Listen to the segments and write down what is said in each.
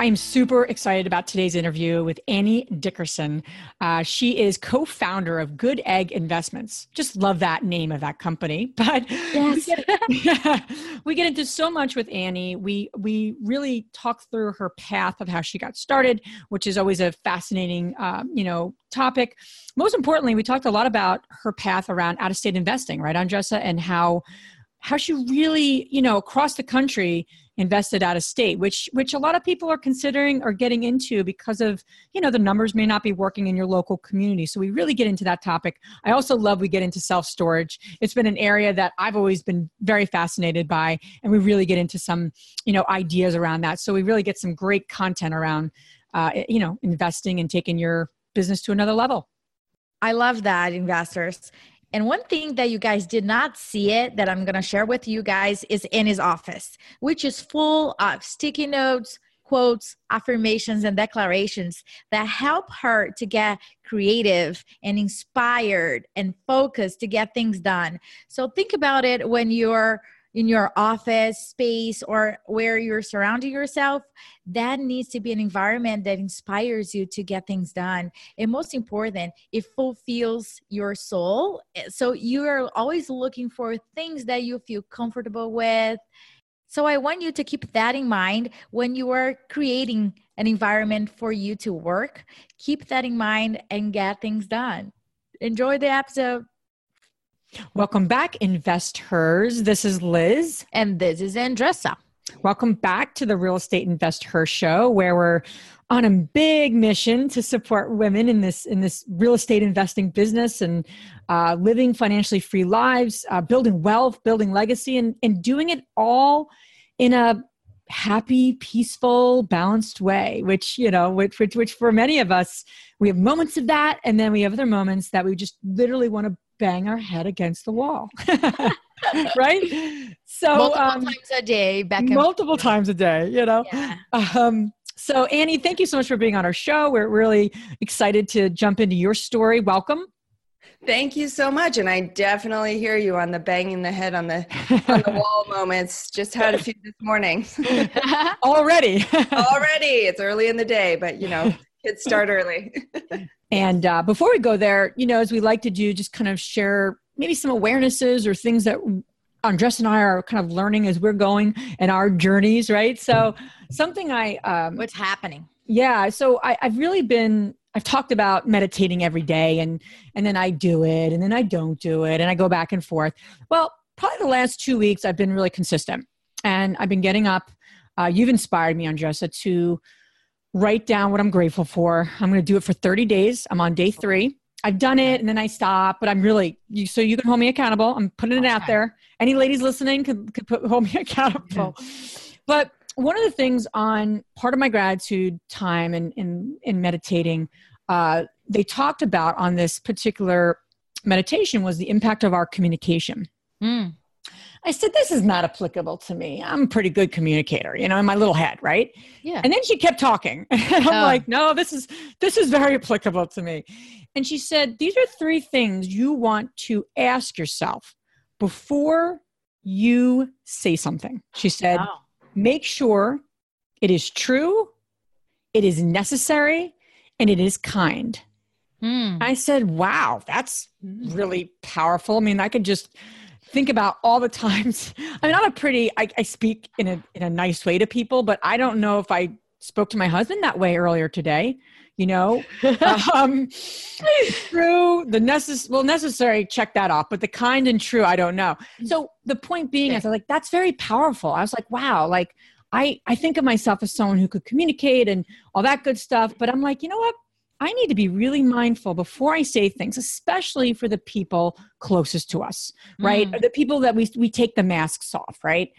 I'm super excited about today's interview with Annie Dickerson. Uh, she is co-founder of Goodegg Investments. Just love that name of that company. But yes. we, get, we get into so much with Annie. We we really talk through her path of how she got started, which is always a fascinating um, you know topic. Most importantly, we talked a lot about her path around out-of-state investing, right, Andressa, and how how she really you know across the country invested out of state which which a lot of people are considering or getting into because of you know the numbers may not be working in your local community. So we really get into that topic. I also love we get into self storage it's been an area that i've always been very fascinated by and we really get into some you know ideas around that. So we really get some great content around uh, you know investing and taking your business to another level. I love that, investors. And one thing that you guys did not see it that I'm going to share with you guys is in his office, which is full of sticky notes, quotes, affirmations, and declarations that help her to get creative and inspired and focused to get things done. So think about it when you're in your office space or where you're surrounding yourself, that needs to be an environment that inspires you to get things done. And most important, it fulfills your soul. So you are always looking for things that you feel comfortable with. So I want you to keep that in mind when you are creating an environment for you to work. Keep that in mind and get things done. Enjoy the episode. Welcome back, investors. This is Liz. And this is Andressa. Welcome back to the Real Estate Invest Her show, where we're on a big mission to support women in this in this real estate investing business and uh, living financially free lives, uh, building wealth, building legacy, and, and doing it all in a happy, peaceful, balanced way. Which you know, which, which which for many of us, we have moments of that, and then we have other moments that we just literally want to bang our head against the wall. right? So multiple um, times a day, back multiple times a day, you know. Yeah. Um, so Annie, thank you so much for being on our show. We're really excited to jump into your story. Welcome. Thank you so much, and I definitely hear you on the banging the head on the on the wall moments. Just had a few this morning. Already. Already, it's early in the day, but you know, kids start early. And uh, before we go there, you know, as we like to do, just kind of share maybe some awarenesses or things that Andres and I are kind of learning as we're going and our journeys, right? So something I um, what's happening? Yeah, so I, I've really been I've talked about meditating every day, and and then I do it, and then I don't do it, and I go back and forth. Well, probably the last two weeks I've been really consistent, and I've been getting up. Uh, you've inspired me, Andressa, to write down what I'm grateful for. I'm going to do it for 30 days. I'm on day three. I've done it and then I stop, but I'm really, you, so you can hold me accountable. I'm putting it okay. out there. Any ladies listening could, could put, hold me accountable. but one of the things on part of my gratitude time and in, in, in meditating, uh, they talked about on this particular meditation was the impact of our communication. Mm. I said, This is not applicable to me. I'm a pretty good communicator, you know, in my little head, right? Yeah. And then she kept talking. I'm oh. like, no, this is this is very applicable to me. And she said, These are three things you want to ask yourself before you say something. She said, wow. make sure it is true, it is necessary, and it is kind. Mm. I said, wow, that's really powerful. I mean, I could just think about all the times i mean i'm a pretty I, I, speak in a in a nice way to people but i don't know if i spoke to my husband that way earlier today you know? Um true the necessary well necessary check that off but the kind and true i don't know. So the point being is i was like that's very powerful. I was like wow like i i think of myself as someone who could communicate and all that good stuff but i'm like you know what I need to be really mindful before I say things, especially for the people closest to us, right? Mm. The people that we we take the masks off, right?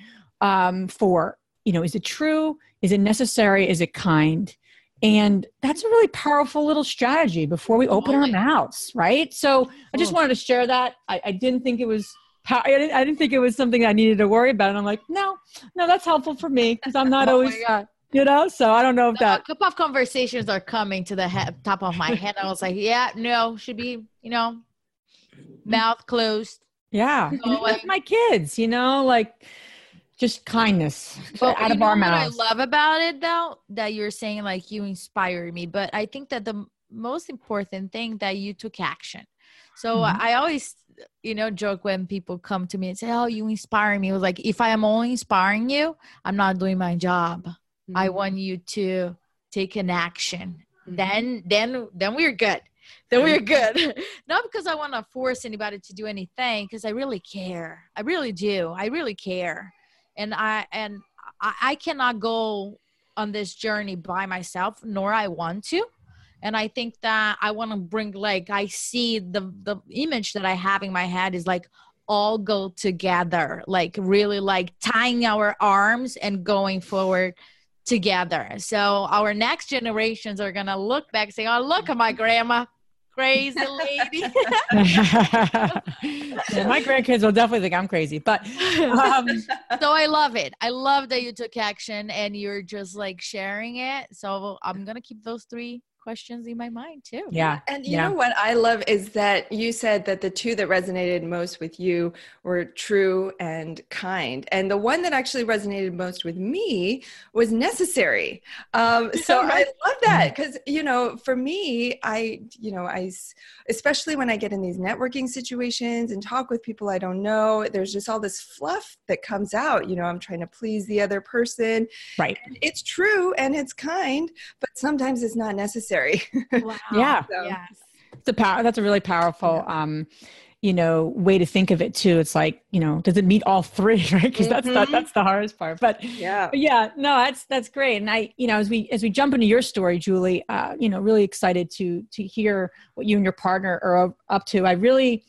Um, for you know, is it true? Is it necessary? Is it kind? And that's a really powerful little strategy before we open our mouths, right? So I just wanted to share that. I, I didn't think it was I didn't, I didn't think it was something I needed to worry about. And I'm like, no, no, that's helpful for me because I'm not oh always, you know. So I don't know if no, that. A couple of conversations are coming to the head, top of my head. I was like, yeah, no, should be, you know, mouth closed. Yeah, So, with my kids, you know, like just kindness But out of our what mouths. I love about it though, that you're saying like you inspire me. But I think that the most important thing that you took action. So Mhm. I always, you know, joke when people come to me and say, "Oh, you inspire me." It was like, if I am only inspiring you, I'm not doing my job. I Mm-hmm. want you to take an action. Mhm. Then, then, then we're good. Then we're good. Not because I want to force anybody to do anything, because I really care. I really do. I really care, and I and I, I cannot go on this journey by myself, nor I want to. And I think that I want to bring like I see the the image that I have in my head is like all go together, like really like tying our arms and going forward together. So our next generations are gonna look back and say, "Oh, look at my grandma, crazy lady." Yeah, my grandkids will definitely think I'm crazy, but um, so I love it. I love that you took action and you're just like sharing it. So I'm gonna keep those three questions in my mind too. yeah, And you yeah. know what I love is that you said that the two that resonated most with you were true and kind. And the one that actually resonated most with me was necessary. Um, so I love that because, you know, for me, I, you know, I, especially when I get in these networking situations and talk with people I don't know, there's just all this fluff that comes out. You know, I'm trying to please the other person. right. It's true and it's kind, but sometimes it's not necessary. Wow. Yeah. So- Yes. It's a power. That's a really powerful, um, you know, way to think of it too. It's like, you know, does it meet all three? Right? Because that's the, Mhm. that's the hardest part. But yeah. But yeah, no, that's that's great. And I, you know, as we as we jump into your story, Julie, uh, you know, really excited to to hear what you and your partner are up to. I really,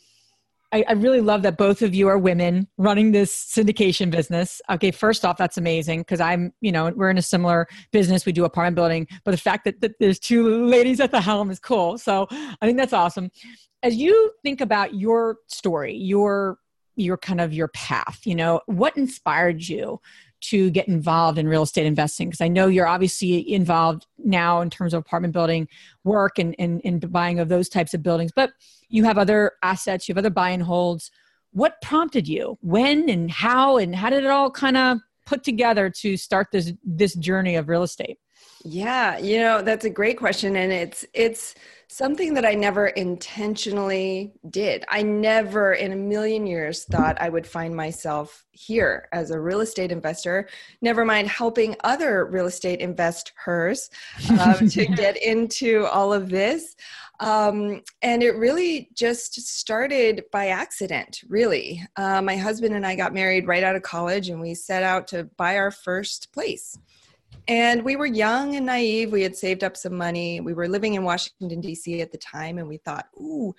I, I really love that both of you are women running this syndication business. Okay, first off, that's amazing because I'm, you know, we're in a similar business. We do apartment building, but the fact that, that there's two ladies at the helm is cool. So I think that's awesome. As you think about your story, your your kind of your path, you know, what inspired you to get involved in real estate investing? Because I know you're obviously involved now in terms of apartment building work and, and, and buying of those types of buildings, but you have other assets, you have other buy and holds. What prompted you? When and how and how did it all kind of put together to start this this journey of real estate? Yeah, you know, that's a great question and it's it's something that I never intentionally did. I never in a million years thought I would find myself here as a real estate investor, never mind helping other real estate investors um, to get into all of this. Um, and it really just started by accident, really. Uh, my husband and I got married right out of college and we set out to buy our first place. And we were young and naive. We had saved up some money. We were living in Washington, D.C. at the time, and we thought, ooh,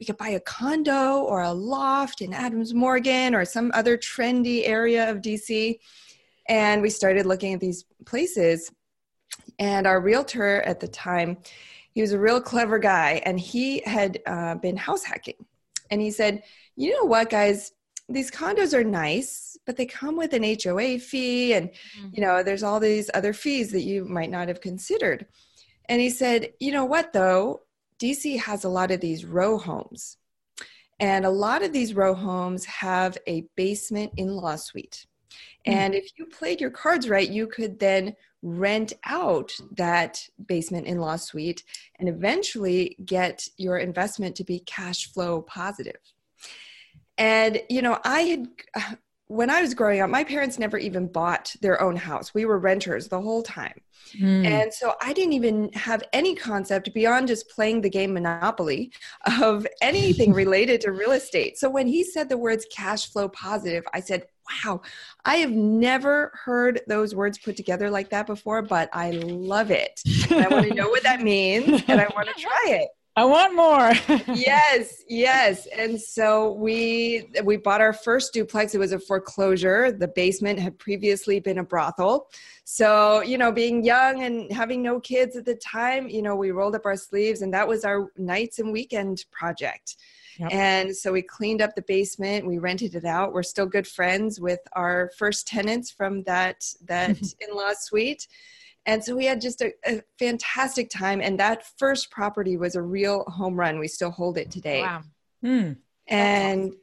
we could buy a condo or a loft in Adams Morgan or some other trendy area of DC. And we started looking at these places. And our realtor at the time, he was a real clever guy, and he had uh, been house hacking. And he said, You know what, guys? These condos are nice, but they come with an HOA fee, and mm-hmm. you know, there's all these other fees that you might not have considered. And he said, You know what, though? DC has a lot of these row homes. And a lot of these row homes have a basement in law suite. Hmm. And if you played your cards right, you could then rent out that basement in law suite and eventually get your investment to be cash flow positive. And, you know, I had, when I was growing up, my parents never even bought their own house. We were renters the whole time. Mm. And so I didn't even have any concept beyond just playing the game Monopoly of anything related to real estate. So when he said the words cash flow positive, I said, wow, I have never heard those words put together like that before, but I love it. And I want to know what that means and I want to try it. I want more. yes, yes. And so we we bought our first duplex. It was a foreclosure. The basement had previously been a brothel. So, you know, being young and having no kids at the time, you know, we rolled up our sleeves and that was our nights and weekend project. Yep. And so we cleaned up the basement, we rented it out. We're still good friends with our first tenants from that that in-law suite and so we had just a, a, fantastic time. And that first property was a real home run. We still hold it today. Wow. Mm. And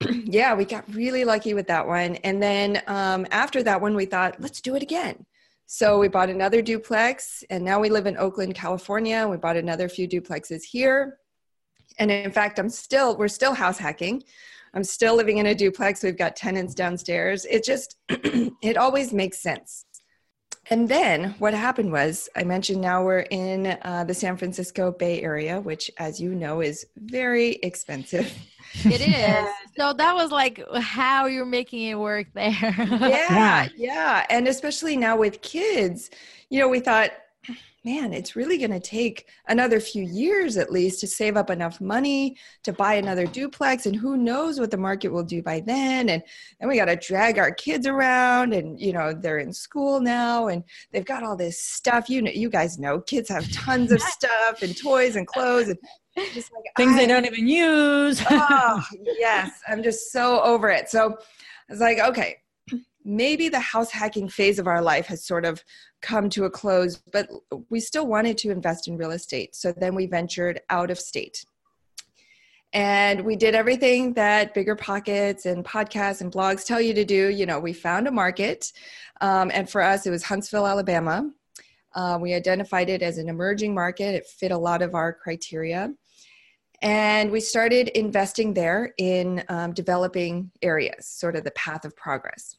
yeah, we got really lucky with that one. And then um, after that one, we thought, let's do it again. So we bought another duplex, and now we live in Oakland, California. We bought another few duplexes here. And in fact, I'm still, we're still house hacking. I'm still living in a duplex. We've got tenants downstairs. It just, it always makes sense and then what happened was, I mentioned now we're in uh, the San Francisco Bay Area, which, as you know, is very expensive. It is. so that was like how you're making it work there. yeah, yeah. And especially now with kids, you know, we thought, man, it's really going to take another few years at least to save up enough money to buy another duplex. And who knows what the market will do by then. And then we got to drag our kids around and, you know, they're in school now and they've got all this stuff. You know, you guys know kids have tons of stuff and toys and clothes and just like, things I, they don't even use. oh, yes. I'm just so over it. So I was like, okay, maybe the house hacking phase of our life has sort of come to a close, but we still wanted to invest in real estate. So then we ventured out of state. And we did everything that BiggerPockets and podcasts and blogs tell you to do. You know, we found a market. Um, and for us, it was Huntsville, Alabama. Uh, we identified it as an emerging market, it fit a lot of our criteria. And we started investing there in um, developing areas, sort of the path of progress.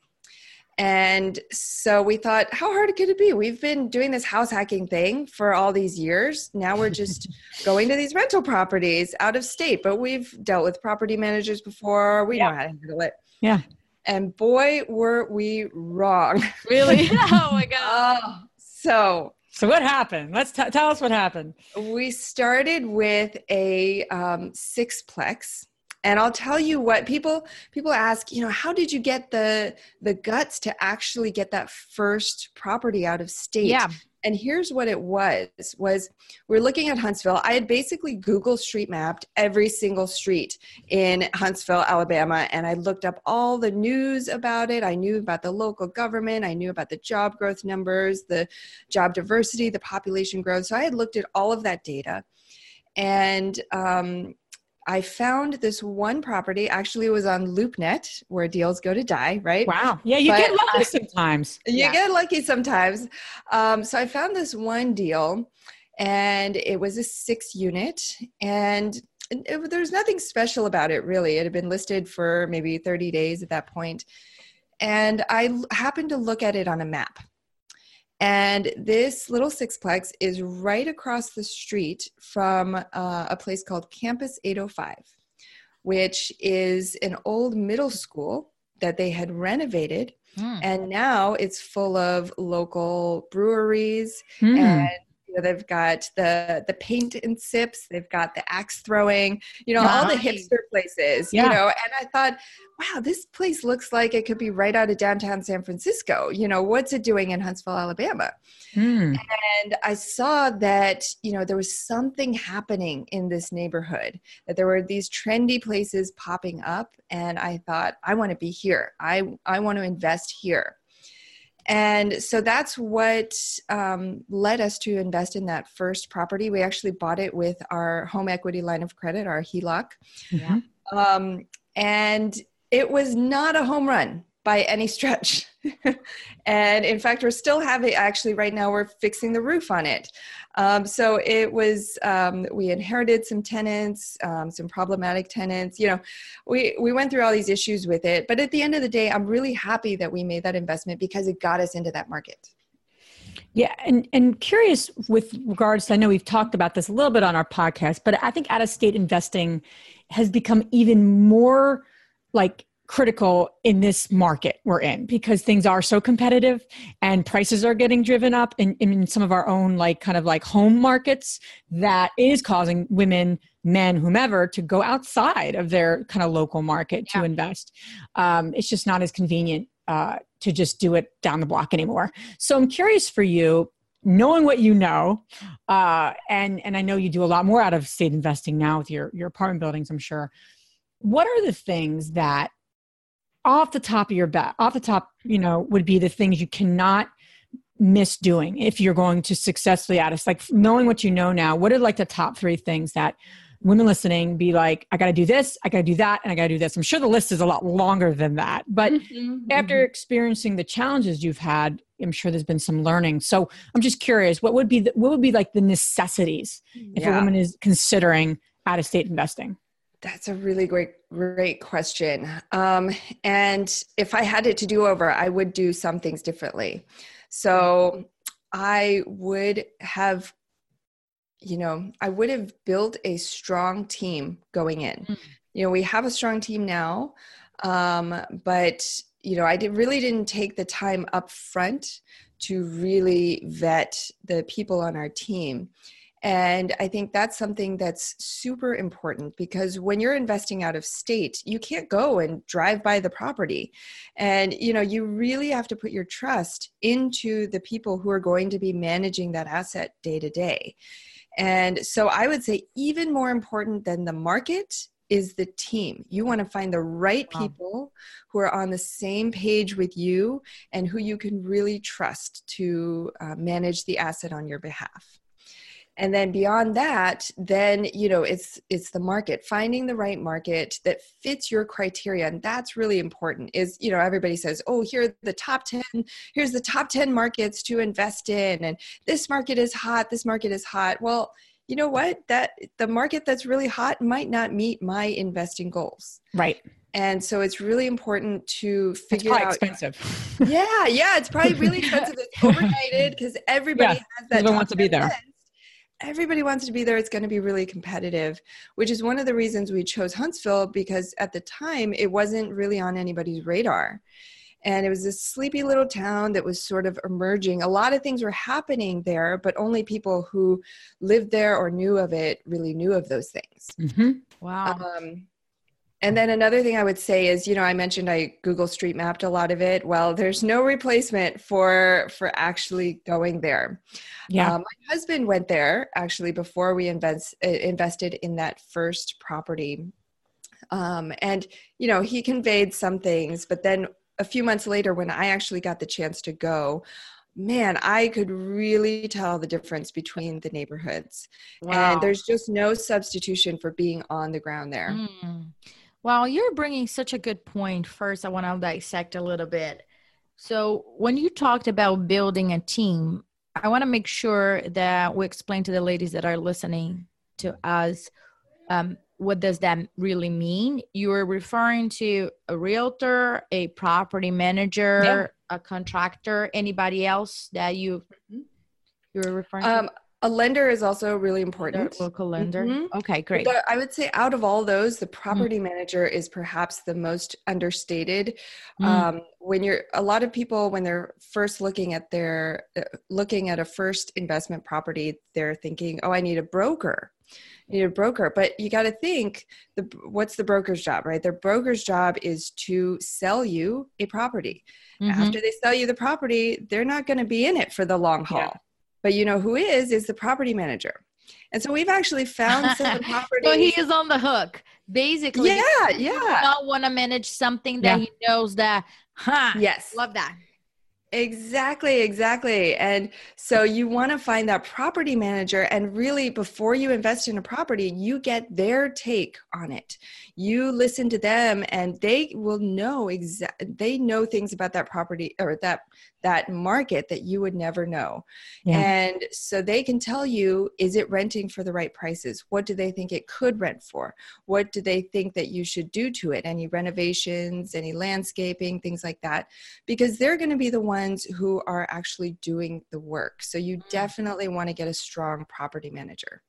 And so we thought, how hard could it be? We've been doing this house hacking thing for all these years. Now we're just going to these rental properties out of state, but we've dealt with property managers before. We yeah. know how to handle it. Yeah. And boy, were we wrong. Really? oh my God. Uh, so so what happened? Let's t- tell us what happened. We started with a um, sixplex and i'll tell you what people people ask you know how did you get the the guts to actually get that first property out of state? Yeah. And here's what it was was we're looking at huntsville. I had basically google street mapped every single street in huntsville alabama and i looked up all the news about it. I knew about the local government. I knew about the job growth numbers the job diversity the population growth. So i had looked at all of that data. And um, I found this one property. Actually, it was on LoopNet, where deals go to die. Right? Wow. Yeah, you but, get lucky sometimes. You yeah. get lucky sometimes. Um, so I found this one deal, and it was a six unit, and it, there's nothing special about it really. It had been listed for maybe 30 days at that point, and I happened to look at it on a map and this little sixplex is right across the street from uh, a place called Campus 805, which is an old middle school that they had renovated. Mm. And now it's full of local breweries mm. and you know, they've got the the paint and sips, they've got the axe throwing, you know, all the hipster places, yeah. you know. And I thought, wow, this place looks like it could be right out of downtown San Francisco. You know, what's it doing in Huntsville, Alabama? Hmm. And I saw that, you know, there was something happening in this neighborhood, that there were these trendy places popping up. And I thought, I want to be here. I, I want to invest here. And so that's what um, led us to invest in that first property. We actually bought it with our home equity line of credit, our HELOC. Yeah. Um, and it was not a home run by any stretch. and in fact, we're still having, actually, right now, we're fixing the roof on it. Um, so it was, um, we inherited some tenants, um, some problematic tenants. You know, we, we went through all these issues with it. But at the end of the day, I'm really happy that we made that investment because it got us into that market. Yeah, and and curious with regards to I know we've talked about this a little bit on our podcast, but I think out of state investing has become even more like critical in this market we're in because things are so competitive and prices are getting driven up in, in some of our own like kind of like home markets that is causing women men whomever to go outside of their kind of local market yeah. to invest um, it's just not as convenient uh, to just do it down the block anymore so i'm curious for you knowing what you know uh, and and i know you do a lot more out of state investing now with your your apartment buildings i'm sure what are the things that off the top of your bat, off the top, you know, would be the things you cannot miss doing if you're going to successfully add us. Like knowing what you know now, what are like the top three things that women listening be like, I got to do this, I got to do that, and I got to do this. I'm sure the list is a lot longer than that. But mm-hmm, after mm-hmm. experiencing the challenges you've had, I'm sure there's been some learning. So I'm just curious, what would be the, what would be like the necessities if yeah. a woman is considering out of state investing? That's a really great, great question. Um, and if I had it to do over, I would do some things differently. So I would have, you know, I would have built a strong team going in. Mm. You know, we have a strong team now, um, but you know, I did, really didn't take the time up front to really vet the people on our team. And I think that's something that's super important because when you're investing out of state, you can't go and drive by the property. And you know, you really have to put your trust into the people who are going to be managing that asset day to day. And so I would say even more important than the market is the team. You want to find the right people who are on the same page with you and who you can really trust to uh, manage the asset on your behalf and then beyond that then you know it's it's the market finding the right market that fits your criteria. And that's really important is you know everybody says oh here are the top 10 here's the top 10 markets to invest in and this market is hot this market is hot. Well you know what? That the market that's really hot might not meet my investing goals. Right. And so it's really important to figure out. expensive. Yeah yeah it's probably really expensive. It's overnighted because everybody yeah, has that everyone wants to be there everybody wants to be there. It's going to be really competitive, which is one of the reasons we chose Huntsville because at the time it wasn't really on anybody's radar. And it was this sleepy little town that was sort of emerging. A lot of things were happening there, but only people who lived there or knew of it really knew of those things. Mm-hmm. Wow. Um, and then another thing I would say is, you know, I mentioned I Google Street Mapped a lot of it. Well, there's no replacement for for actually going there. Yeah, um, my husband went there actually before we invest uh, invested in that first property, um, and you know he conveyed some things, but then a few months later, when I actually got the chance to go, man, I could really tell the difference between the neighborhoods. Wow. And there's just no substitution for being on the ground there. Mm. Well, you're bringing such a good point. First, I want to dissect a little bit. So, when you talked about building a team, I want to make sure that we explain to the ladies that are listening to us um, what does that really mean. You are referring to a realtor, a property manager, yeah. a contractor, anybody else that you mm-hmm. you're referring to? A lender is also really important. Local lender. Mm-hmm. Okay, great. But I would say out of all those, the property mm-hmm. manager is perhaps the most understated. Mm-hmm. Um, when you're a lot of people when they're first looking at their uh, looking at a first investment property, they're thinking, "Oh, I need a broker." I need a broker, but you got to think the what's the broker's job, right? Their broker's job is to sell you a property. Mm-hmm. After they sell you the property, they're not going to be in it for the long haul. Yeah but you know who is is the property manager. And so we've actually found some property. so he is on the hook, basically. Yeah, yeah. Not want to manage something that yeah. he knows that. Huh, yes, love that. Exactly, exactly. And so you want to find that property manager, and really, before you invest in a property, you get their take on it. You listen to them, and they will know exact. They know things about that property or that that market that you would never know. Yeah. And so they can tell you is it renting for the right prices? What do they think it could rent for? What do they think that you should do to it? Any renovations, any landscaping, things like that. Because they're going to be the ones who are actually doing the work. So you mm. definitely want to get a strong property manager.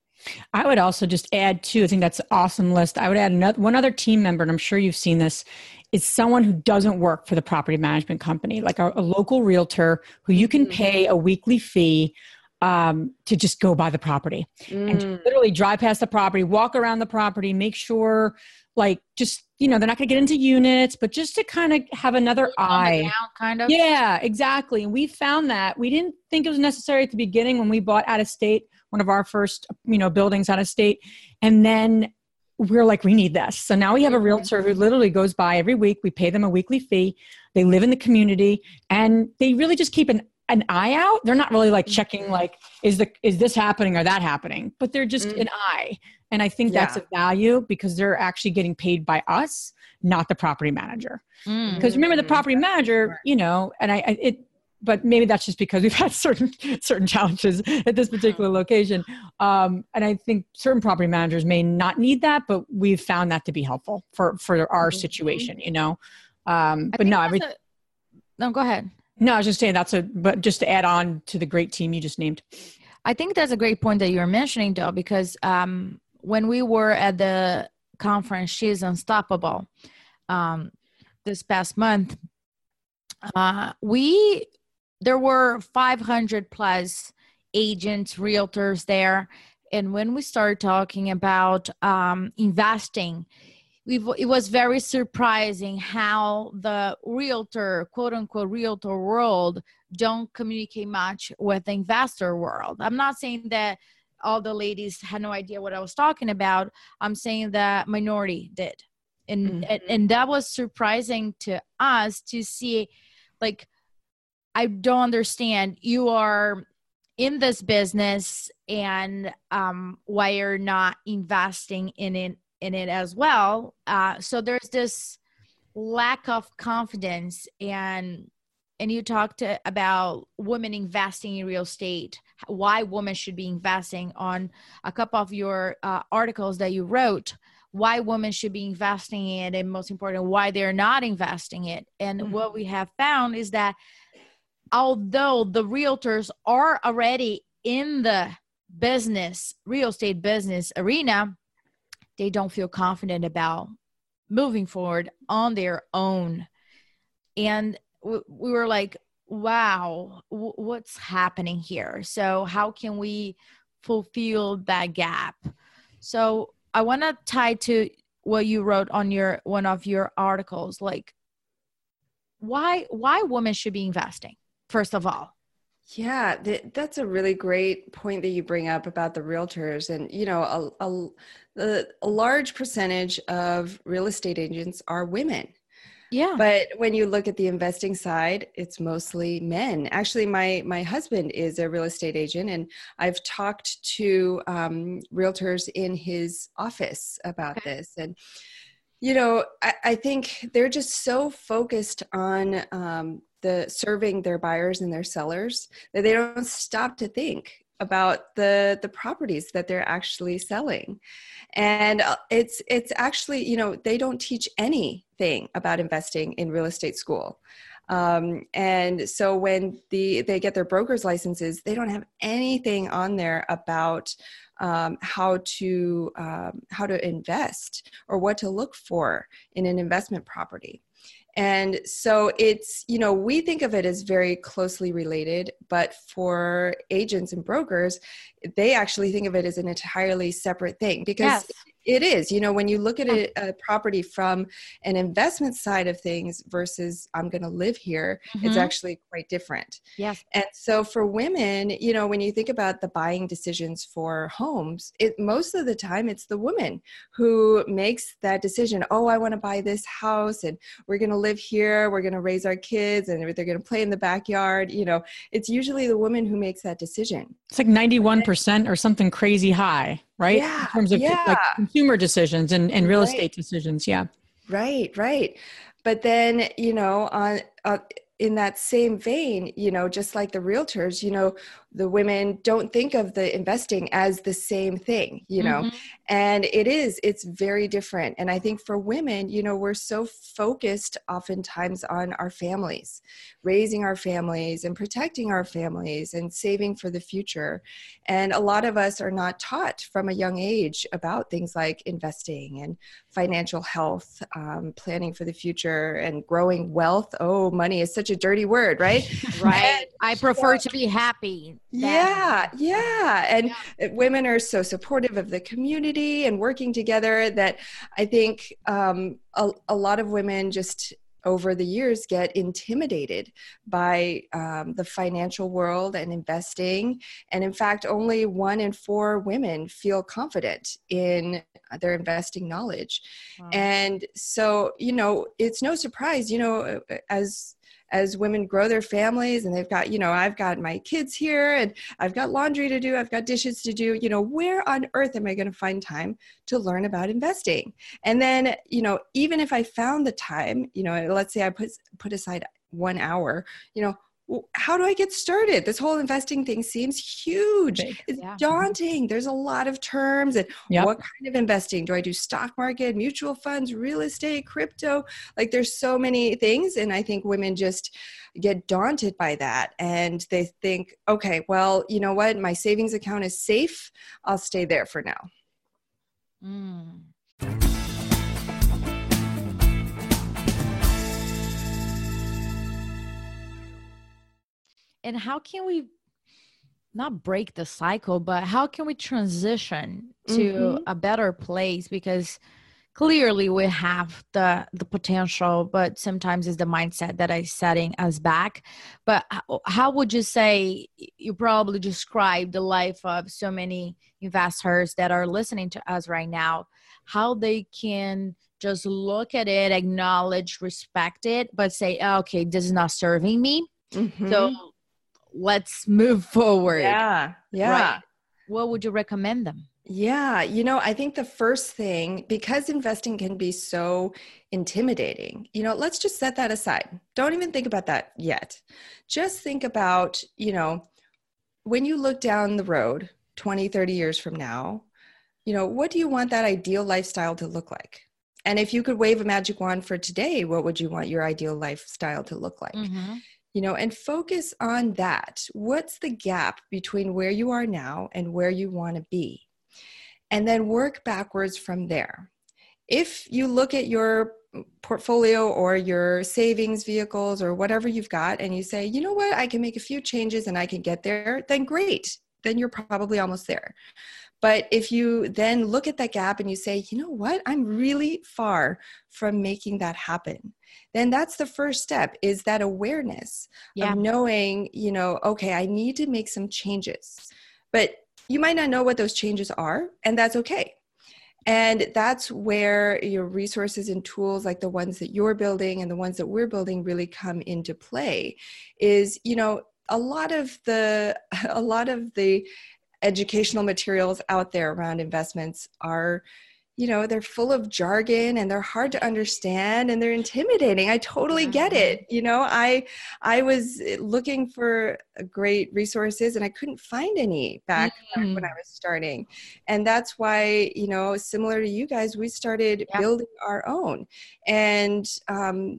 I would also just add too. I think that's an awesome list. I would add another, one other team member, and I'm sure you've seen this. Is someone who doesn't work for the property management company, like a, a local realtor who you can mm-hmm. pay a weekly fee um, to just go by the property mm. and literally drive past the property, walk around the property, make sure, like, just you know, they're not going to get into units, but just to kind of have another eye, kind of. Yeah, exactly. And we found that we didn't think it was necessary at the beginning when we bought out of state one of our first, you know, buildings out of state, and then we're like, we need this. So now we have a realtor who literally goes by every week. We pay them a weekly fee. They live in the community and they really just keep an an eye out they're not really like checking mm-hmm. like is the is this happening or that happening but they're just mm. an eye and i think yeah. that's a value because they're actually getting paid by us not the property manager mm. because remember the property manager you know and i, I it but maybe that's just because we've had certain certain challenges at this particular location. Um, and i think certain property managers may not need that but we've found that to be helpful for for our mm-hmm. situation you know? Um, but no every, a, no go ahead. No, I was just saying that's a, but just to add on to the great team you just named. I think that's a great point that you're mentioning, though, because um, when we were at the conference, She's Unstoppable, um, this past month, uh, we there were 500 plus agents, realtors there, and when we started talking about um, investing it was very surprising how the realtor quote unquote realtor world don't communicate much with the investor world. I'm not saying that all the ladies had no idea what i was talking about. I'm saying that minority did. And mm-hmm. and, and that was surprising to us to see like i don't understand you are in this business and um, why you're not investing in it in it as well. Uh, so there's this lack of confidence and and you talked about women investing in real estate why women should be investing on a couple of your uh, articles that you wrote why women should be investing in it and most important why they're not investing it and mm-hmm. what we have found is that although the realtors are already in the business real estate business arena they don't feel confident about moving forward on their own. And we were like wow what's happening here? So how can we fulfill that gap? So i want to tie to what you wrote on your one of your articles like why why women should be investing first of all yeah, th- that's a really great point that you bring up about the realtors. And, you know, a, a, a large percentage of real estate agents are women. Yeah. But when you look at the investing side, it's mostly men. Actually, my my husband is a real estate agent, and I've talked to um, realtors in his office about okay. this. And you know, I, I, think they're just so focused on um, the serving their buyers and their sellers that they don't stop to think about the the properties that they're actually selling. And uh, it's it's actually you know they don't teach anything about investing in real estate school. Um, and so when the they get their broker's licenses they don't have anything on there about um, how to um, how to invest or what to look for in an investment property and so it's, you know, we think of it as very closely related, but for agents and brokers, they actually think of it as an entirely separate thing because yes. It is. You know, when you look at a, a, property from an investment side of things versus I'm going to live here, mm-hmm. it's actually quite different. Yes. And so for women, you know, when you think about the buying decisions for homes, it most of the time it's the woman who makes that decision. Oh, I want to buy this house and we're going to live here, we're going to raise our kids and they're going to play in the backyard, you know. It's usually the woman who makes that decision. It's like 91% or something crazy high right? Yeah, in terms of yeah. like consumer decisions and, and real right. estate decisions. Yeah. Right, right. But then, you know, on uh, in that same vein, you know, just like the realtors, you know, the women don't think of the investing as the same thing you know? Mm-hmm. and it is it's very different. And i think for women you know we're so focused oftentimes on our families raising our families and protecting our families and saving for the future. And a lot of us are not taught from a young age about things like investing and financial health um, planning for the future and growing wealth. Oh money is such a dirty word right? Right. I prefer to be happy yeah yeah and yeah. women are so supportive of the community and working together that i think um, a, a lot of women just over the years get intimidated by um, the financial world and investing. And in fact, only one in four women feel confident in their investing knowledge. Wow. And so, you know, it's no surprise, you know, as as women grow their families and they've got you know i've got my kids here and i've got laundry to do i've got dishes to do you know where on earth am i going to find time to learn about investing? And then you know even if i found the time you know let's say i put put aside one hour you know how do I get started? This whole investing thing seems huge. It's yeah. daunting. There's a lot of terms and yep. what kind of investing? Do I do stock market, mutual funds, real estate, crypto? Like there's so many things and I think women just get daunted by that and they think, okay, well, you know what? My savings account is safe. I'll stay there for now. Mm. And how can we not break the cycle but how can we transition to mm-hmm. a better place because clearly we have the the potential but sometimes it's the mindset that is setting us back but how would you say you probably describe the life of so many investors that are listening to us right now how they can just look at it acknowledge respect it but say oh, okay this is not serving me mm-hmm. so let's move forward. Yeah. Yeah. Right. What would you recommend them? Yeah, you know, I think the first thing, because investing can be so intimidating, you know, let's just set that aside. Don't even think about that yet. Just think about, you know, when you look down the road 20, 30 years from now, you know, what do you want that ideal lifestyle to look like? And if you could wave a magic wand for today, what would you want your ideal lifestyle to look like? Mm-hmm you know, and focus on that. What's the gap between where you are now and where you want to be? And then work backwards from there. If you look at your portfolio or your savings vehicles or whatever you've got and you say, you know what, I can make a few changes and I can get there, then great. Then you're probably almost there. But if you then look at that gap and you say, you know what, I'm really far from making that happen, then that's the first step is that awareness yeah. of knowing, you know, okay, I need to make some changes. But you might not know what those changes are, and that's okay. And that's where your resources and tools like the ones that you're building and the ones that we're building really come into play is, you know, a lot of the a lot of the educational materials out there around investments are you know they're full of jargon and they're hard to understand and they're intimidating i totally get it mm-hmm. you know i i was looking for great resources and i couldn't find any back mm-hmm. when i was starting and that's why you know similar to you guys we started yeah. building our own and um,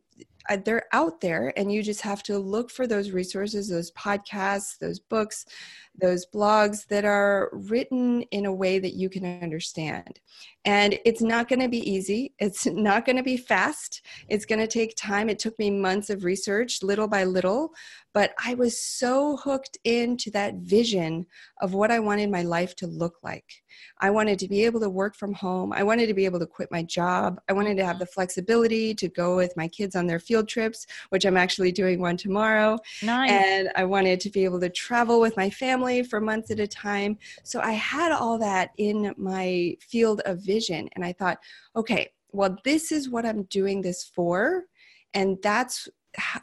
they're out there and you just have to look for those resources those podcasts those books those blogs that are written in a way that you can understand. And it's not going to be easy. It's not going to be fast. It's going to take time. It took me months of research, little by little, but I was so hooked into that vision of what I wanted my life to look like. I wanted to be able to work from home. I wanted to be able to quit my job. I wanted to have the mm-hmm. flexibility to go with my kids on their field trips, which I'm actually doing one tomorrow. Nice. And I wanted to be able to travel with my family for months at a time. So I had all that in my field of vision. And I thought, okay, well, this is what I'm doing this for. And that's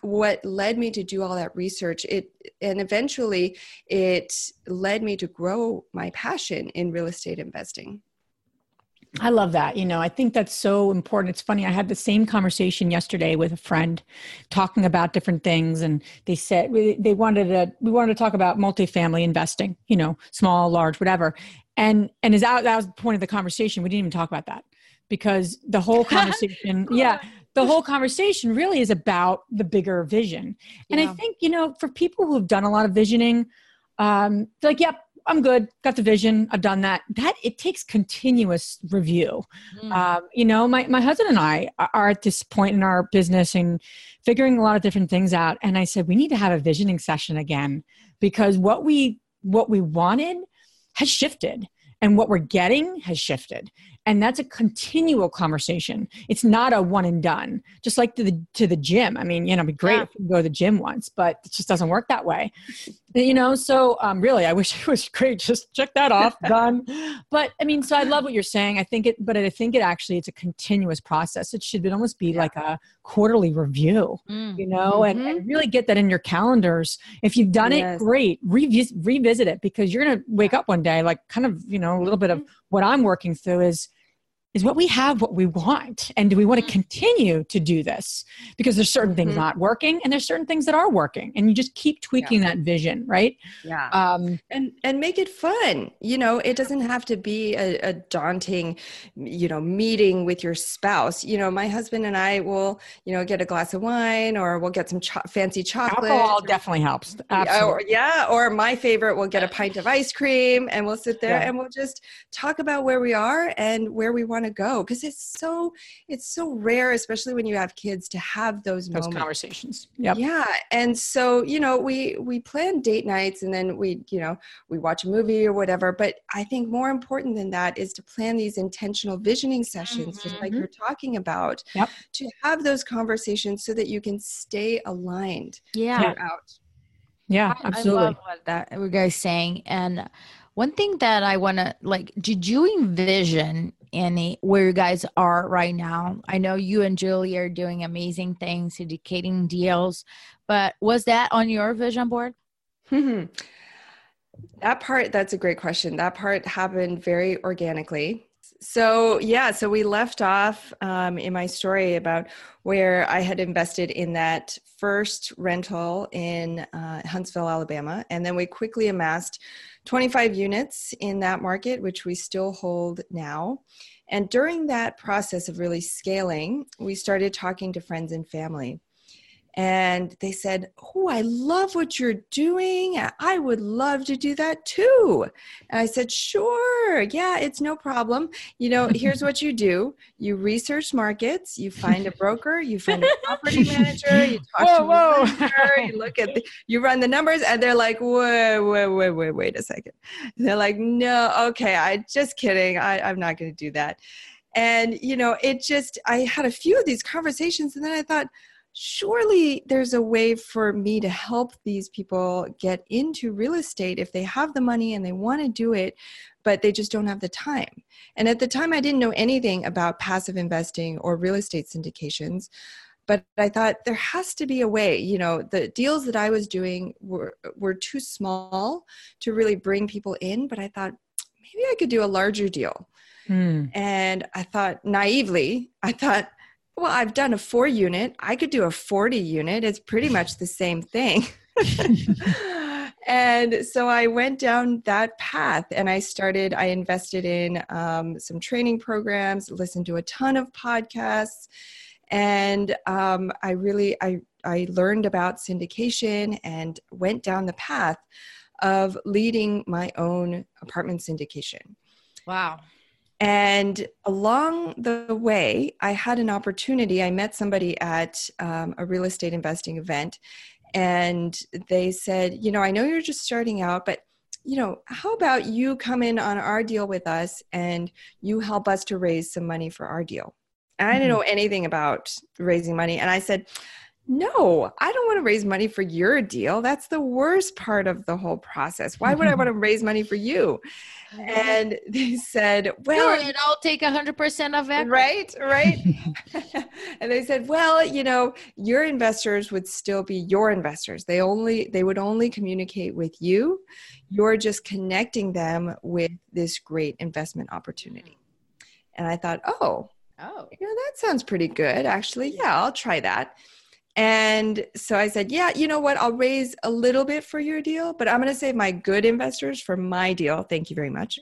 what led me to do all that research it and eventually it led me to grow my passion in real estate investing I love that. You know, I think that's so important. It's funny. I had the same conversation yesterday with a friend talking about different things. And they said they wanted to, we wanted to talk about multifamily investing, you know, small, large, whatever. And, and as that, that was the point of the conversation. We didn't even talk about that because the whole conversation, yeah, the whole conversation really is about the bigger vision. And yeah. I think, you know, for people who have done a lot of visioning, um, like, yep, I'm good, got the vision, I've done that. That it takes continuous review. Mm. Um, you know, my, my husband and I are at this point in our business and figuring a lot of different things out. And I said, we need to have a visioning session again because what we what we wanted has shifted and what we're getting has shifted and that's a continual conversation. It's not a one and done just like to the to the gym. I mean you know it'd be great yeah. if you go to the gym once but it just doesn't work that way. You know so um, really i wish it was great. Just check that off. Done. But i mean so i love what you're saying. I think it but i think it actually it's a continuous process. It should almost be like a quarterly review mm. you know mm-hmm. and, and, really get that in your calendars. If you've done yes. it great. Revisit revisit it because you're gonna wake up one day like kind of you know a little bit of mm-hmm. what i'm working through is is what we have what we want and do we want to mm-hmm. continue to do this because there's certain things mm-hmm. not working and there's certain things that are working and you just keep tweaking yeah. that vision right yeah um, and and make it fun you know it doesn't have to be a, a daunting you know meeting with your spouse you know my husband and i will you know get a glass of wine or we'll get some cho- fancy chocolate alcohol definitely helps Absolutely. Or, yeah or my favorite we'll get a pint of ice cream and we'll sit there yeah. and we'll just talk about where we are and where we want want to go because it's so it's so rare especially when you have kids to have those, those moments. conversations yeah yeah and so you know we we plan date nights and then we you know we watch a movie or whatever but i think more important than that is to plan these intentional visioning sessions mm-hmm. just like mm-hmm. you're talking about yep. to have those conversations so that you can stay aligned yeah throughout. yeah absolutely I love what that you guys saying and one thing that I want to like, did you envision any where you guys are right now? I know you and Julie are doing amazing things, syndicating deals, but was that on your vision board? that part, that's a great question. That part happened very organically. So, yeah, so we left off um, in my story about where I had invested in that first rental in uh, Huntsville, Alabama. And then we quickly amassed 25 units in that market, which we still hold now. And during that process of really scaling, we started talking to friends and family and they said, Oh, I love what you're doing. I would love to do that too. And I said, Sure. Yeah, it's no problem. You know, here's what you do you research markets, you find a broker, you find a property manager, you talk whoa, to whoa. Manager, you look at the, you run the numbers, and they're like, Wait, wait, wait, wait, wait a second. And they're like, No, okay, I just kidding. I, I'm not going to do that. And, you know, it just, I had a few of these conversations, and then I thought, surely there's a way for me to help these people get into real estate if they have the money and they want to do it but they just don't have the time and at the time i didn't know anything about passive investing or real estate syndications but i thought there has to be a way you know the deals that i was doing were were too small to really bring people in but i thought maybe i could do a larger deal mm. and i thought naively i thought well, I've done a four unit. I could do a 40 unit. It's pretty much the same thing. and so I went down that path and I started, I invested in um, some training programs, listened to a ton of podcasts. And um, I really, I, I learned about syndication and went down the path of leading my own apartment syndication. Wow. And along the way, I had an opportunity. I met somebody at um, a real estate investing event, and they said, You know, I know you're just starting out, but you know, how about you come in on our deal with us and you help us to raise some money for our deal? And I didn't mm-hmm. know anything about raising money. And I said, no, I don't want to raise money for your deal. That's the worst part of the whole process. Why would I mm-hmm. want to raise money for you? And they said, well, sure, and I'll take a hundred percent of it. Right, right. and they said, well, you know, your investors would still be your investors. They only, they would only communicate with you. You're just connecting them with this great investment opportunity. Mm-hmm. And I thought, oh, Oh. you know, that sounds pretty good, actually. Yeah, I'll try that. And so I said, yeah, you know what? I'll raise a little bit for your deal, but I'm going to save my good investors for my deal. Thank you very much.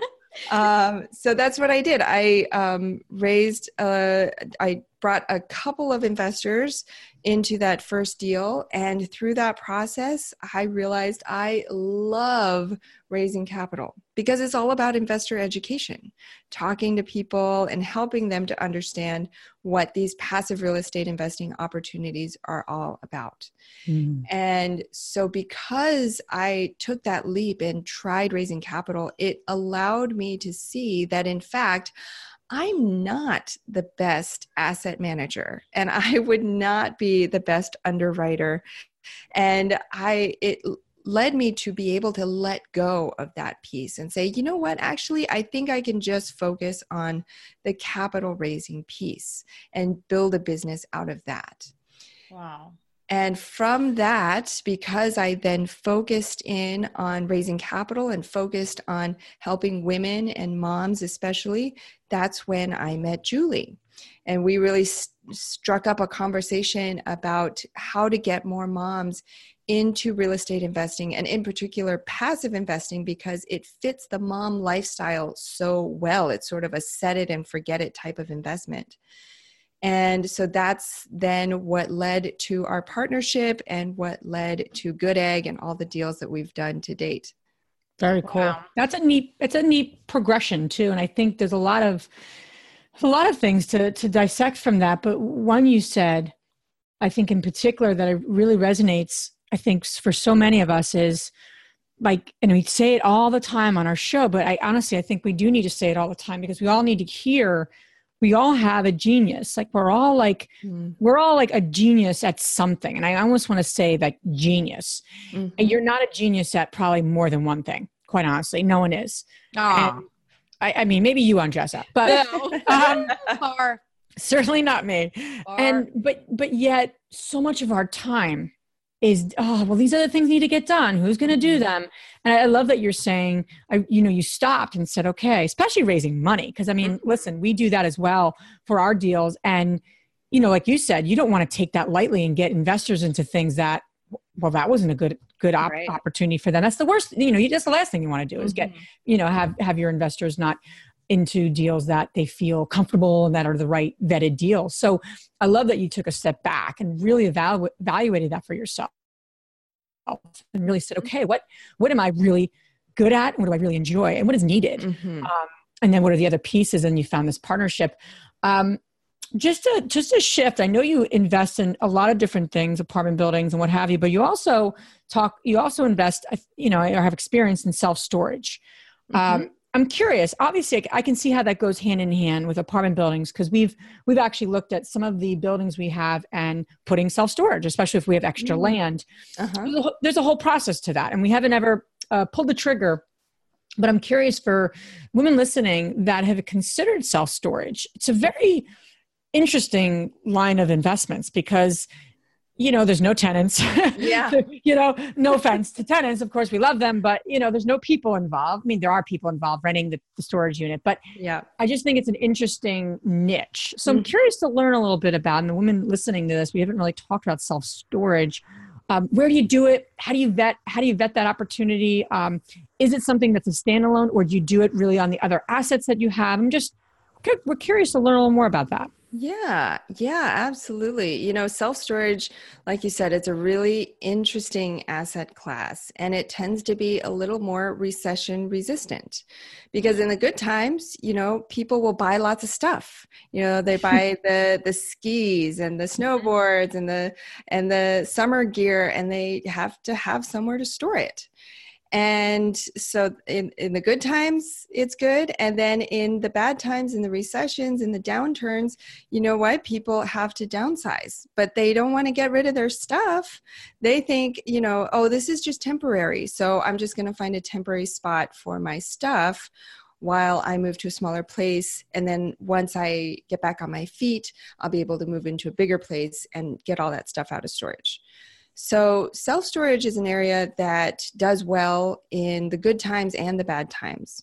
um, so that's what I did. I um, raised, uh, I brought a couple of investors into that first deal. And through that process, I realized I love raising capital because it's all about investor education, talking to people and helping them to understand what these passive real estate investing opportunities are all about. Mm. And so, because I took that leap and tried raising capital, it allowed me to see that, in fact, I'm not the best asset manager and I would not be the best underwriter. And I, it led me to be able to let go of that piece and say, you know what, actually, I think I can just focus on the capital raising piece and build a business out of that. Wow. And from that, because I then focused in on raising capital and focused on helping women and moms, especially, that's when I met Julie. And we really st- struck up a conversation about how to get more moms into real estate investing and, in particular, passive investing because it fits the mom lifestyle so well. It's sort of a set it and forget it type of investment. And so that's then what led to our partnership and what led to Goodegg and all the deals that we've done to date. Very cool. Wow. That's a neat. It's a neat progression too, and I think there's a lot of a lot of things to to dissect from that. But one you said, I think in particular that it really resonates. I think for so many of us is like, and we say it all the time on our show. But I honestly, I think we do need to say it all the time because we all need to hear. We all have a genius. Like we're all like we're all like a genius at something. And I almost want to say that genius. Mhm. And you're not a genius at probably more than one thing, quite honestly. No one is. I, I mean, maybe you, Andresa, but um, Far, certainly not me. far. And but but yet, so much of our time is oh well, these other things need to get done. Who's going to do them? And I love that you're saying, I, you know, you stopped and said, okay, especially raising money, because I mean, listen, we do that as well for our deals, and you know, like you said, you don't want to take that lightly and get investors into things that well, that wasn't a good good op- Right. opportunity for them. That's the worst. You know, you that's the last thing you want to do is get Mhm. you know have have your investors not into deals that they feel comfortable and that are the right vetted deals. So i love that you took a step back and really evalu- evaluated that for yourself and really said okay what what am i really good at and what do i really enjoy and what is needed? Mhm. um, and then what are the other pieces? And you found this partnership. Um, just a just a shift. I know you invest in a lot of different things apartment buildings and what have you but you also talk you also invest you know or have experience in self storage um, i'm curious obviously i can see how that goes hand in hand with apartment buildings because we've we've actually looked at some of the buildings we have and putting self storage especially if we have extra Mm. land Uh-huh. there's a, whole- there's a whole process to that and we haven't ever uh, pulled the trigger but i'm curious for women listening that have considered self-storage it's a very interesting line of investments because you know there's no tenants Yeah. you know no offense to tenants of course we love them but you know there's no people involved i mean there are people involved renting the, the storage unit but Yeah. I just think it's an interesting niche. So Mm. I'm curious to learn a little bit about, and the women listening to this, we haven't really talked about self storage. Um, where do you do it? How do you vet? How do you vet that opportunity? Um, is it something that's a standalone, or do you do it really on the other assets that you have? I'm just we're curious to learn a little more about that. Yeah, yeah, absolutely. You know, self storage, like you said, it's a really interesting asset class and it tends to be a little more recession resistant because in the good times, you know, people will buy lots of stuff. You know, they buy the the skis and the snowboards and the and the summer gear and they have to have somewhere to store it and so in, in the good times it's good and then in the bad times in the recessions in the downturns you know what people have to downsize but they don't want to get rid of their stuff they think you know oh this is just temporary so i'm just going to find a temporary spot for my stuff while I move to a smaller place. And then once I get back on my feet, I'll be able to move into a bigger place and get all that stuff out of storage. So, self storage is an area that does well in the good times and the bad times.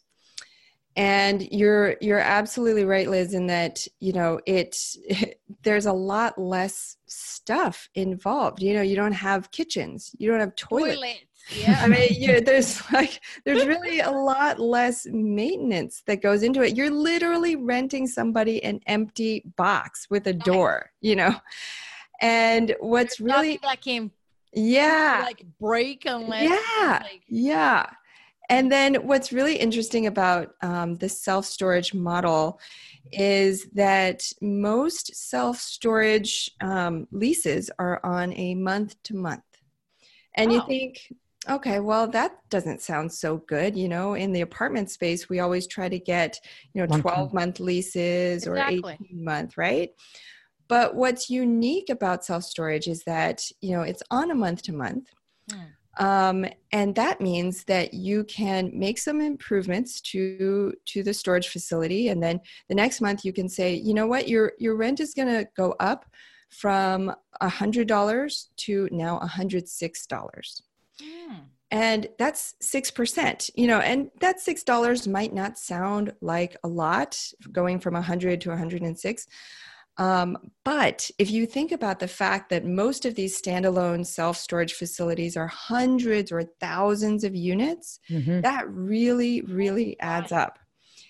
and you're you're absolutely right liz in that you know it, it, there's a lot less stuff involved. You know you don't have kitchens. You don't have toilets. Toilet. yeah. I mean you, there's like there's really a lot less maintenance that goes into it. You're literally renting somebody an empty box with a door you know? And what's there's really that came yeah like break unless yeah like- yeah and then what's really interesting about um, the self storage model is that most self storage um, leases are on a month to month. And oh. you think, okay, well, that doesn't sound so good. You know, in the apartment space, we always try to get, you know, 12 month leases exactly. or 18 month, right? But what's unique about self storage is that, you know, it's on a month to month. Hmm. Um, and that means that you can make some improvements to to the storage facility and then the next month you can say you know what your your rent is going to go up from a hundred dollars to now a hundred six dollars mm. and that's six percent you know and that six dollars might not sound like a lot going from a hundred to a hundred and six um, but if you think about the fact that most of these standalone self storage facilities are hundreds or thousands of units, mm-hmm. that really, really adds up.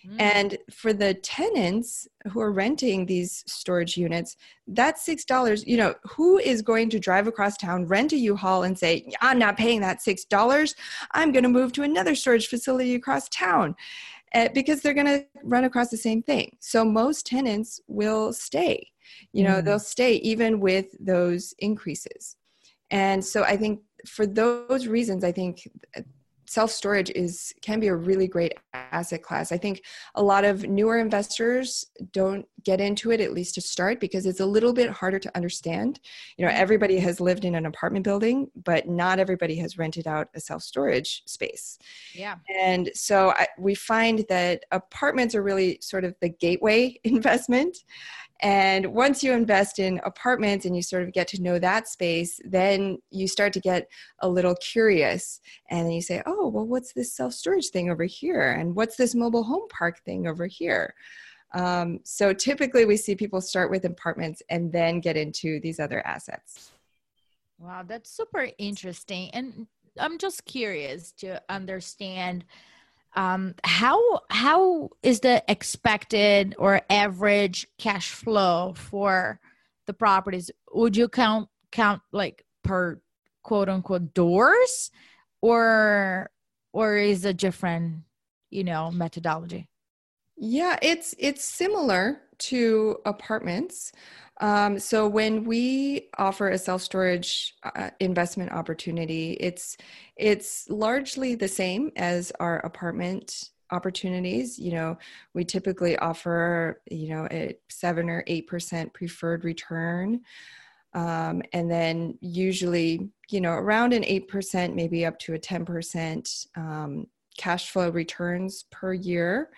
Mm. And for the tenants who are renting these storage units, that $6, you know, who is going to drive across town, rent a U-Haul and say, I'm not paying that $6. I'm going to move to another storage facility across town uh, because they're going to run across the same thing. So most tenants will stay. You know, mm. they'll stay even with those increases. And so I think for those reasons, I think self storage is can be a really great asset class. I think a lot of newer investors don't get into it at least to start because it's a little bit harder to understand. You know, everybody has lived in an apartment building, but not everybody has rented out a self storage space. Yeah. And so I, we find that apartments are really sort of the gateway investment and once you invest in apartments and you sort of get to know that space, then you start to get a little curious. And you say, oh, well, what's this self storage thing over here? And what's this mobile home park thing over here? Um, so typically we see people start with apartments and then get into these other assets. Wow, that's super interesting. And I'm just curious to understand um, how how is the expected or average cash flow for the properties? Would you count count like per quote unquote doors, or or is it different you know methodology? Yeah, it's it's similar to apartments. Um, so when we offer a self storage uh, investment opportunity, it's it's largely the same as our apartment opportunities. You know, we typically offer you know a seven or eight percent preferred return. Um, and then usually, you know, around an 8%, maybe up to a 10% um, cash flow returns per year.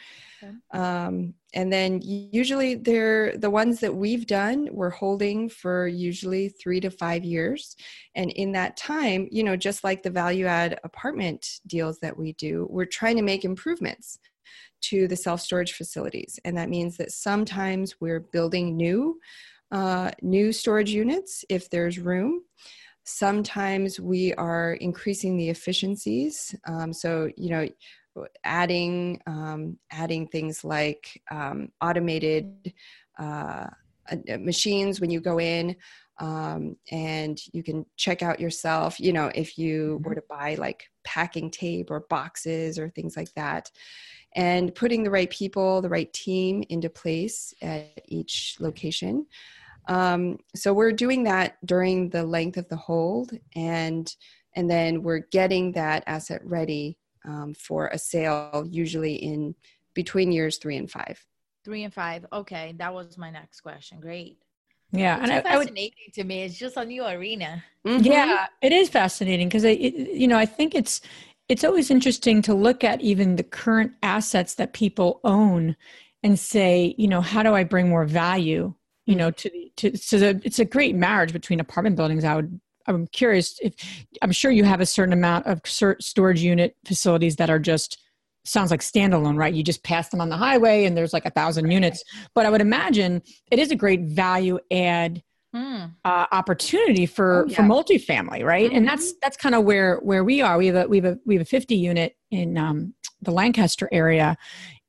Okay. Um, and then usually they're the ones that we've done, we're holding for usually three to five years. And in that time, you know, just like the value add apartment deals that we do, we're trying to make improvements to the self storage facilities. And that means that sometimes we're building new. Uh, new storage units if there's room. Sometimes we are increasing the efficiencies. Um, so, you know, adding um, adding things like um, automated uh, uh, machines when you go in um, and you can check out yourself you know if you mm-hmm. were to buy like packing tape or boxes or things like that and putting the right people the right team into place at each location um, so we're doing that during the length of the hold and and then we're getting that asset ready um, for a sale, usually in between years three and five. Three and five. Okay, that was my next question. Great. Yeah, it's and I, fascinating I would, to me. It's just a new arena. Mm-hmm. Yeah, it is fascinating because I, you know, I think it's it's always interesting to look at even the current assets that people own and say, you know, how do I bring more value? You know, to the to so the, it's a great marriage between apartment buildings. I would I'm curious if I'm sure you have a certain amount of storage unit facilities that are just sounds like standalone, right? You just pass them on the highway and there's like a thousand units. But I would imagine it is a great value add mm. uh, opportunity for oh, yeah. for multifamily, right? Mm-hmm. And that's that's kind of where where we are. We have a we have a we have a 50 unit in um, the Lancaster area,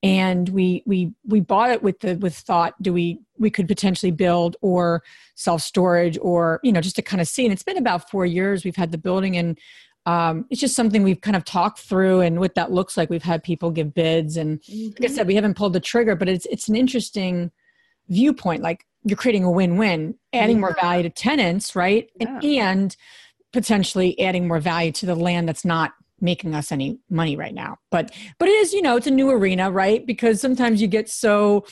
and we we we bought it with the with thought do we we could potentially build or self storage or you know just to kind of see and it's been about four years we've had the building and um, it's just something we've kind of talked through and what that looks like we've had people give bids and mm-hmm. like i mm-hmm. said we haven't pulled the trigger but it's it's an interesting viewpoint like you're creating a win-win adding yeah. more value to tenants right yeah. and, and potentially adding more value to the land that's not making us any money right now. But but it is you know it's a new arena right? Because sometimes you get so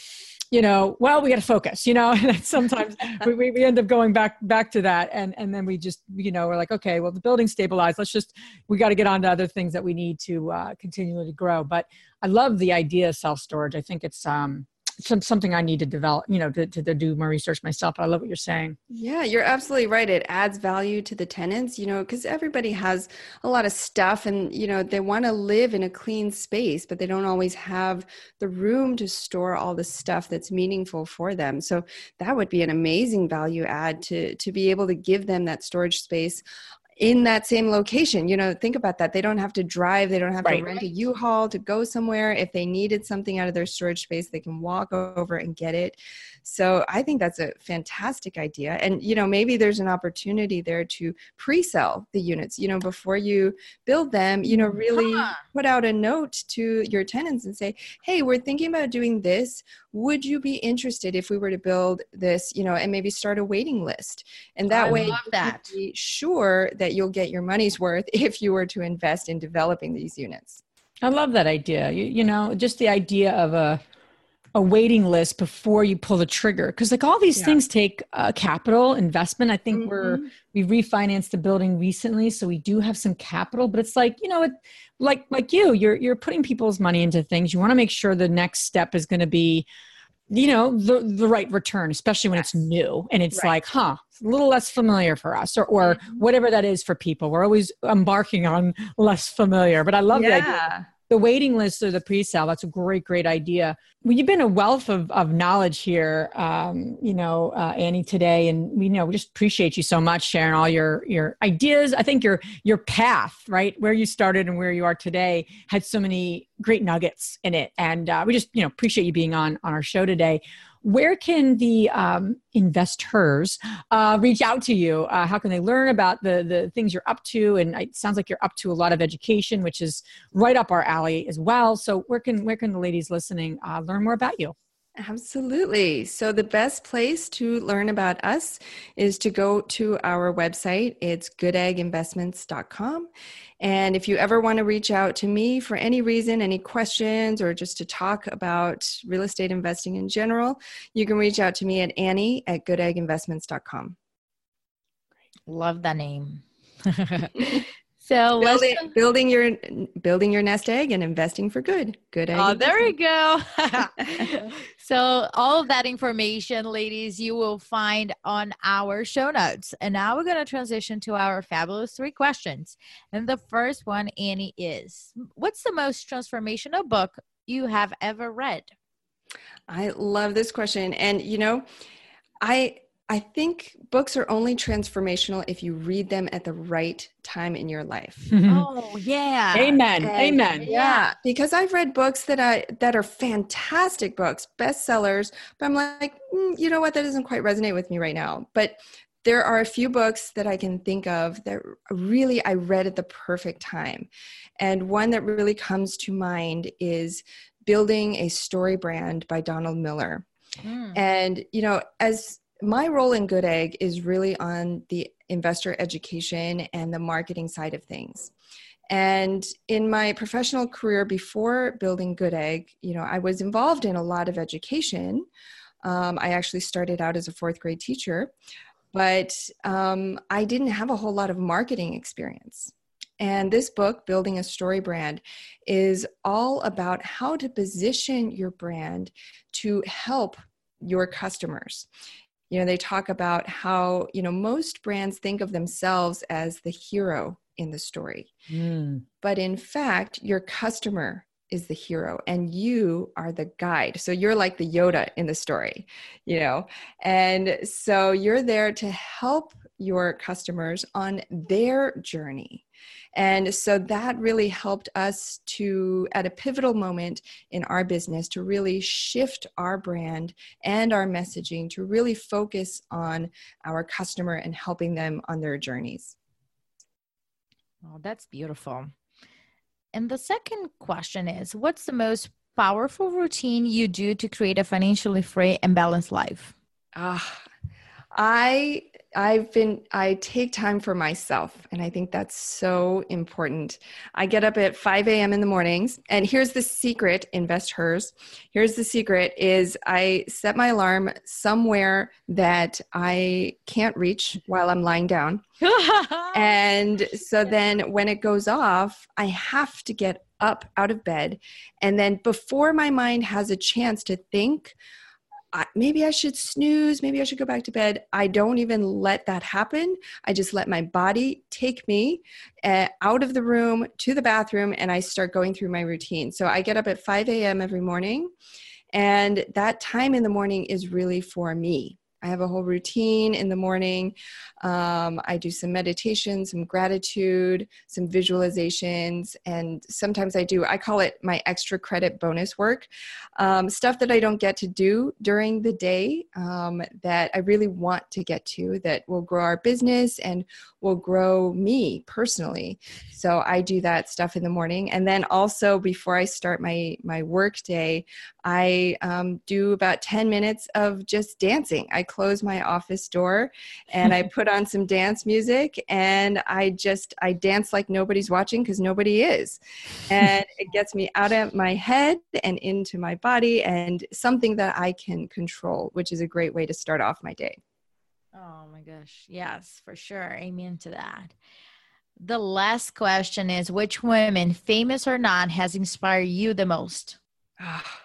you know well we got to focus you know? And sometimes we, we end up going back back to that. And and then we just you know we're like okay well the building stabilized. Let's just we got to get on to other things that we need to uh, continually grow. But i love the idea of self storage i think it's um some, something I need to develop, you know, to, to, to, do more research myself. But I love what you're saying. Yeah, you're absolutely right. It adds value to the tenants, you know, because everybody has a lot of stuff and, you know, they want to live in a clean space, but they don't always have the room to store all the stuff that's meaningful for them. So that would be an amazing value add to, to be able to give them that storage space in that same location. You know, think about that. They don't have to drive, they don't have right. to rent a U-Haul to go somewhere. If they needed something out of their storage space, they can walk over and get it. So I think that's a fantastic idea. And, you know, maybe there's an opportunity there to pre sell the units, you know, before you build them, you know, really huh. put out a note to your tenants and say, hey, we're thinking about doing this. Would you be interested if we were to build this, you know, and maybe start a waiting list? And that I way, that. be sure that you'll get your money's worth if you were to invest in developing these units. I love that idea. You, you know, just the idea of a a waiting list before you pull the trigger because like all these yeah. things take uh, capital investment i think mm-hmm. we're we refinanced the building recently so we do have some capital but it's like you know it like like you you're you're putting people's money into things you want to make sure the next step is going to be you know the the right return especially when yes. it's new and it's right. like huh it's a little less familiar for us or or mm-hmm. whatever that is for people we're always embarking on less familiar but i love yeah. that the waiting list or the pre-sale that's a great great idea. Well, you've been a wealth of, of knowledge here um, you know uh, annie today and we you know we just appreciate you so much sharing all your your ideas. I think your your path right where you started and where you are today had so many great nuggets in it. And uh, we just you know appreciate you being on on our show today where can the um, investors uh, reach out to you? Uh, how can they learn about the the things you're up to? And it sounds like you're up to a lot of education, which is right up our alley as well. So where can where can the ladies listening uh, learn more about you? Absolutely. So, the best place to learn about us is to go to our website. It's goodegginvestments.com. And if you ever want to reach out to me for any reason, any questions, or just to talk about real estate investing in general, you can reach out to me at Annie at goodegginvestments.com. Love that name. So building, building, your building your nest egg and investing for good. Good. Oh, there we go. so all of that information, ladies, you will find on our show notes. And now we're going to transition to our fabulous three questions. And the first one, Annie, is: What's the most transformational book you have ever read? I love this question, and you know, I I think books are only transformational if you read them at the right time in your life. Mm-hmm. Oh, yeah. Amen. And Amen. Yeah, because I've read books that I that are fantastic books, bestsellers, but I'm like, mm, you know what, that doesn't quite resonate with me right now. But there are a few books that I can think of that really I read at the perfect time. And one that really comes to mind is Building a StoryBrand by Donald Miller. Mm. And, you know, as my role in Goodegg is really on the investor education and the marketing side of things. And in my professional career before building Goodegg, you know, I was involved in a lot of education. Um, I actually started out as a fourth grade teacher, but um, I didn't have a whole lot of marketing experience. And this book, Building a StoryBrand, is all about how to position your brand to help your customers you know they talk about how you know most brands think of themselves as the hero in the story mm. but in fact your customer is the hero and you are the guide. So you're like the Yoda in the story, you know? And so you're there to help your customers on their journey. And so that really helped us to, at a pivotal moment in our business, to really shift our brand and our messaging to really focus on our customer and helping them on their journeys. Oh, that's beautiful. And the second question is What's the most powerful routine you do to create a financially free and balanced life? Uh, I I've been, I take time for myself, and I think that's so important. I get up at 5 a.m. in the mornings, and here's the secret InvestHers. Here's the secret is I set my alarm somewhere that I can't reach while I'm lying down. and so then when it goes off, I have to get up out of bed. And then before my mind has a chance to think, Maybe I should snooze, maybe I should go back to bed. I don't even let that happen. I just let my body take me uh, out of the room to the bathroom and I start going through my routine. So I get up at 5 a.m. every morning, and that time in the morning is really for me. I have a whole routine in the morning. Um, I do some meditation, some gratitude, some visualizations, and sometimes I do, I call it my extra credit bonus work. Um, stuff that I don't get to do during the day um, that I really want to get to that will grow our business and will grow me personally. So I do that stuff in the morning. And then also before I start my, my work day, I um, do about 10 minutes of just dancing. I close my office door and I put on some dance music and I just, I dance like nobody's watching because nobody is. And it gets me out of my head and into my body and something that I can control, which is a great way to start off my day. Oh my gosh. Yes, for sure. Amen to that. The last question is which women, famous or not, has inspired you the most? Ah,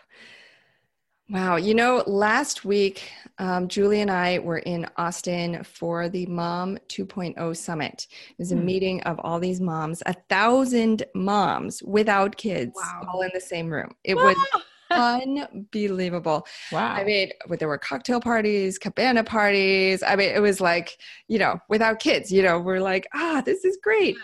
Wow. You know, last week, um, Julie and I were in Austin for the Mom 2.0 Summit. It was a hmm. meeting of all these moms, a thousand moms without kids, wow. all in the same room. It was unbelievable. Wow. I mean, there were cocktail parties, cabana parties. I mean, it was like, you know, without kids, you know, we're like, ah, this is great.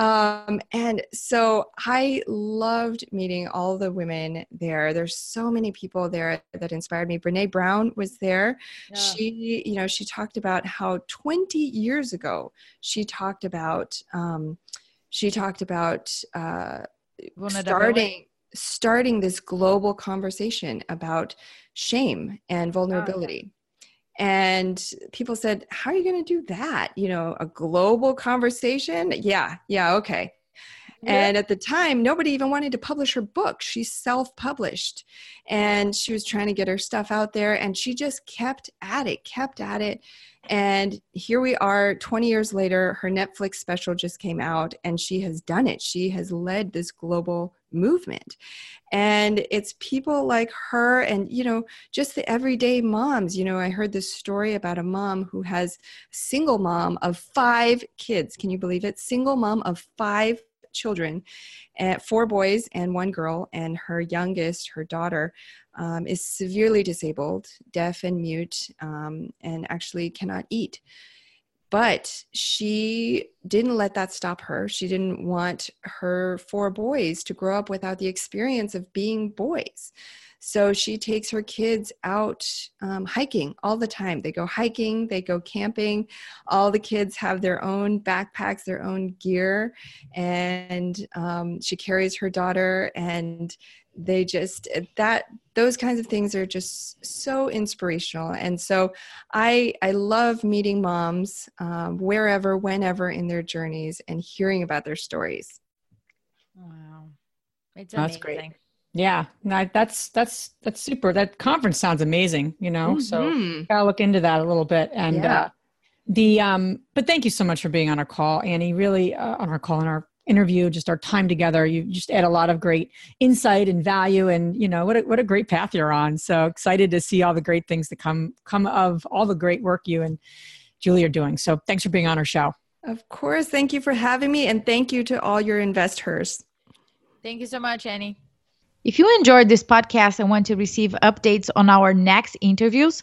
Um, and so I loved meeting all the women there. There's so many people there that inspired me. Brene Brown was there. Yeah. She, you know, she talked about how 20 years ago she talked about, um, she talked about uh, starting starting this global conversation about shame and vulnerability. Oh, And people said, How are you going to do that? You know, a global conversation? Yeah, yeah, okay. Yeah. And at the time, nobody even wanted to publish her book. She self published and she was trying to get her stuff out there. And she just kept at it, kept at it. And here we are 20 years later. Her Netflix special just came out and she has done it. She has led this global movement. And it's people like her and you know just the everyday moms. You know i heard this story about a mom who has single mom of five kids. Can you believe it? Single mom of five children uh, four boys and one girl and her youngest her daughter um, is severely disabled deaf and mute um, and actually cannot eat but she didn't let that stop her. She didn't want her four boys to grow up without the experience of being boys. So she takes her kids out um, hiking all the time. They go hiking, they go camping. All the kids have their own backpacks, their own gear. And um, she carries her daughter, and they just that those kinds of things are just so inspirational. And so i i love meeting moms um, wherever whenever in their journeys and hearing about their stories. Wow. It's amazing. that's great. yeah. That's that's that's super. That conference sounds amazing you know? Mm-hmm. so gotta look into that a little bit. And yeah. uh the um but thank you so much for being on our call annie. Really uh, on our call and our interview, just our time together. You just add a lot of great insight and value, and you know what a, what a great path you're on. So excited to see all the great things that come come of all the great work you and Julie are doing. So thanks for being on our show. Of course, thank you for having me, and thank you to all your investors. Thank you so much, Annie. If you enjoyed this podcast and want to receive updates on our next interviews,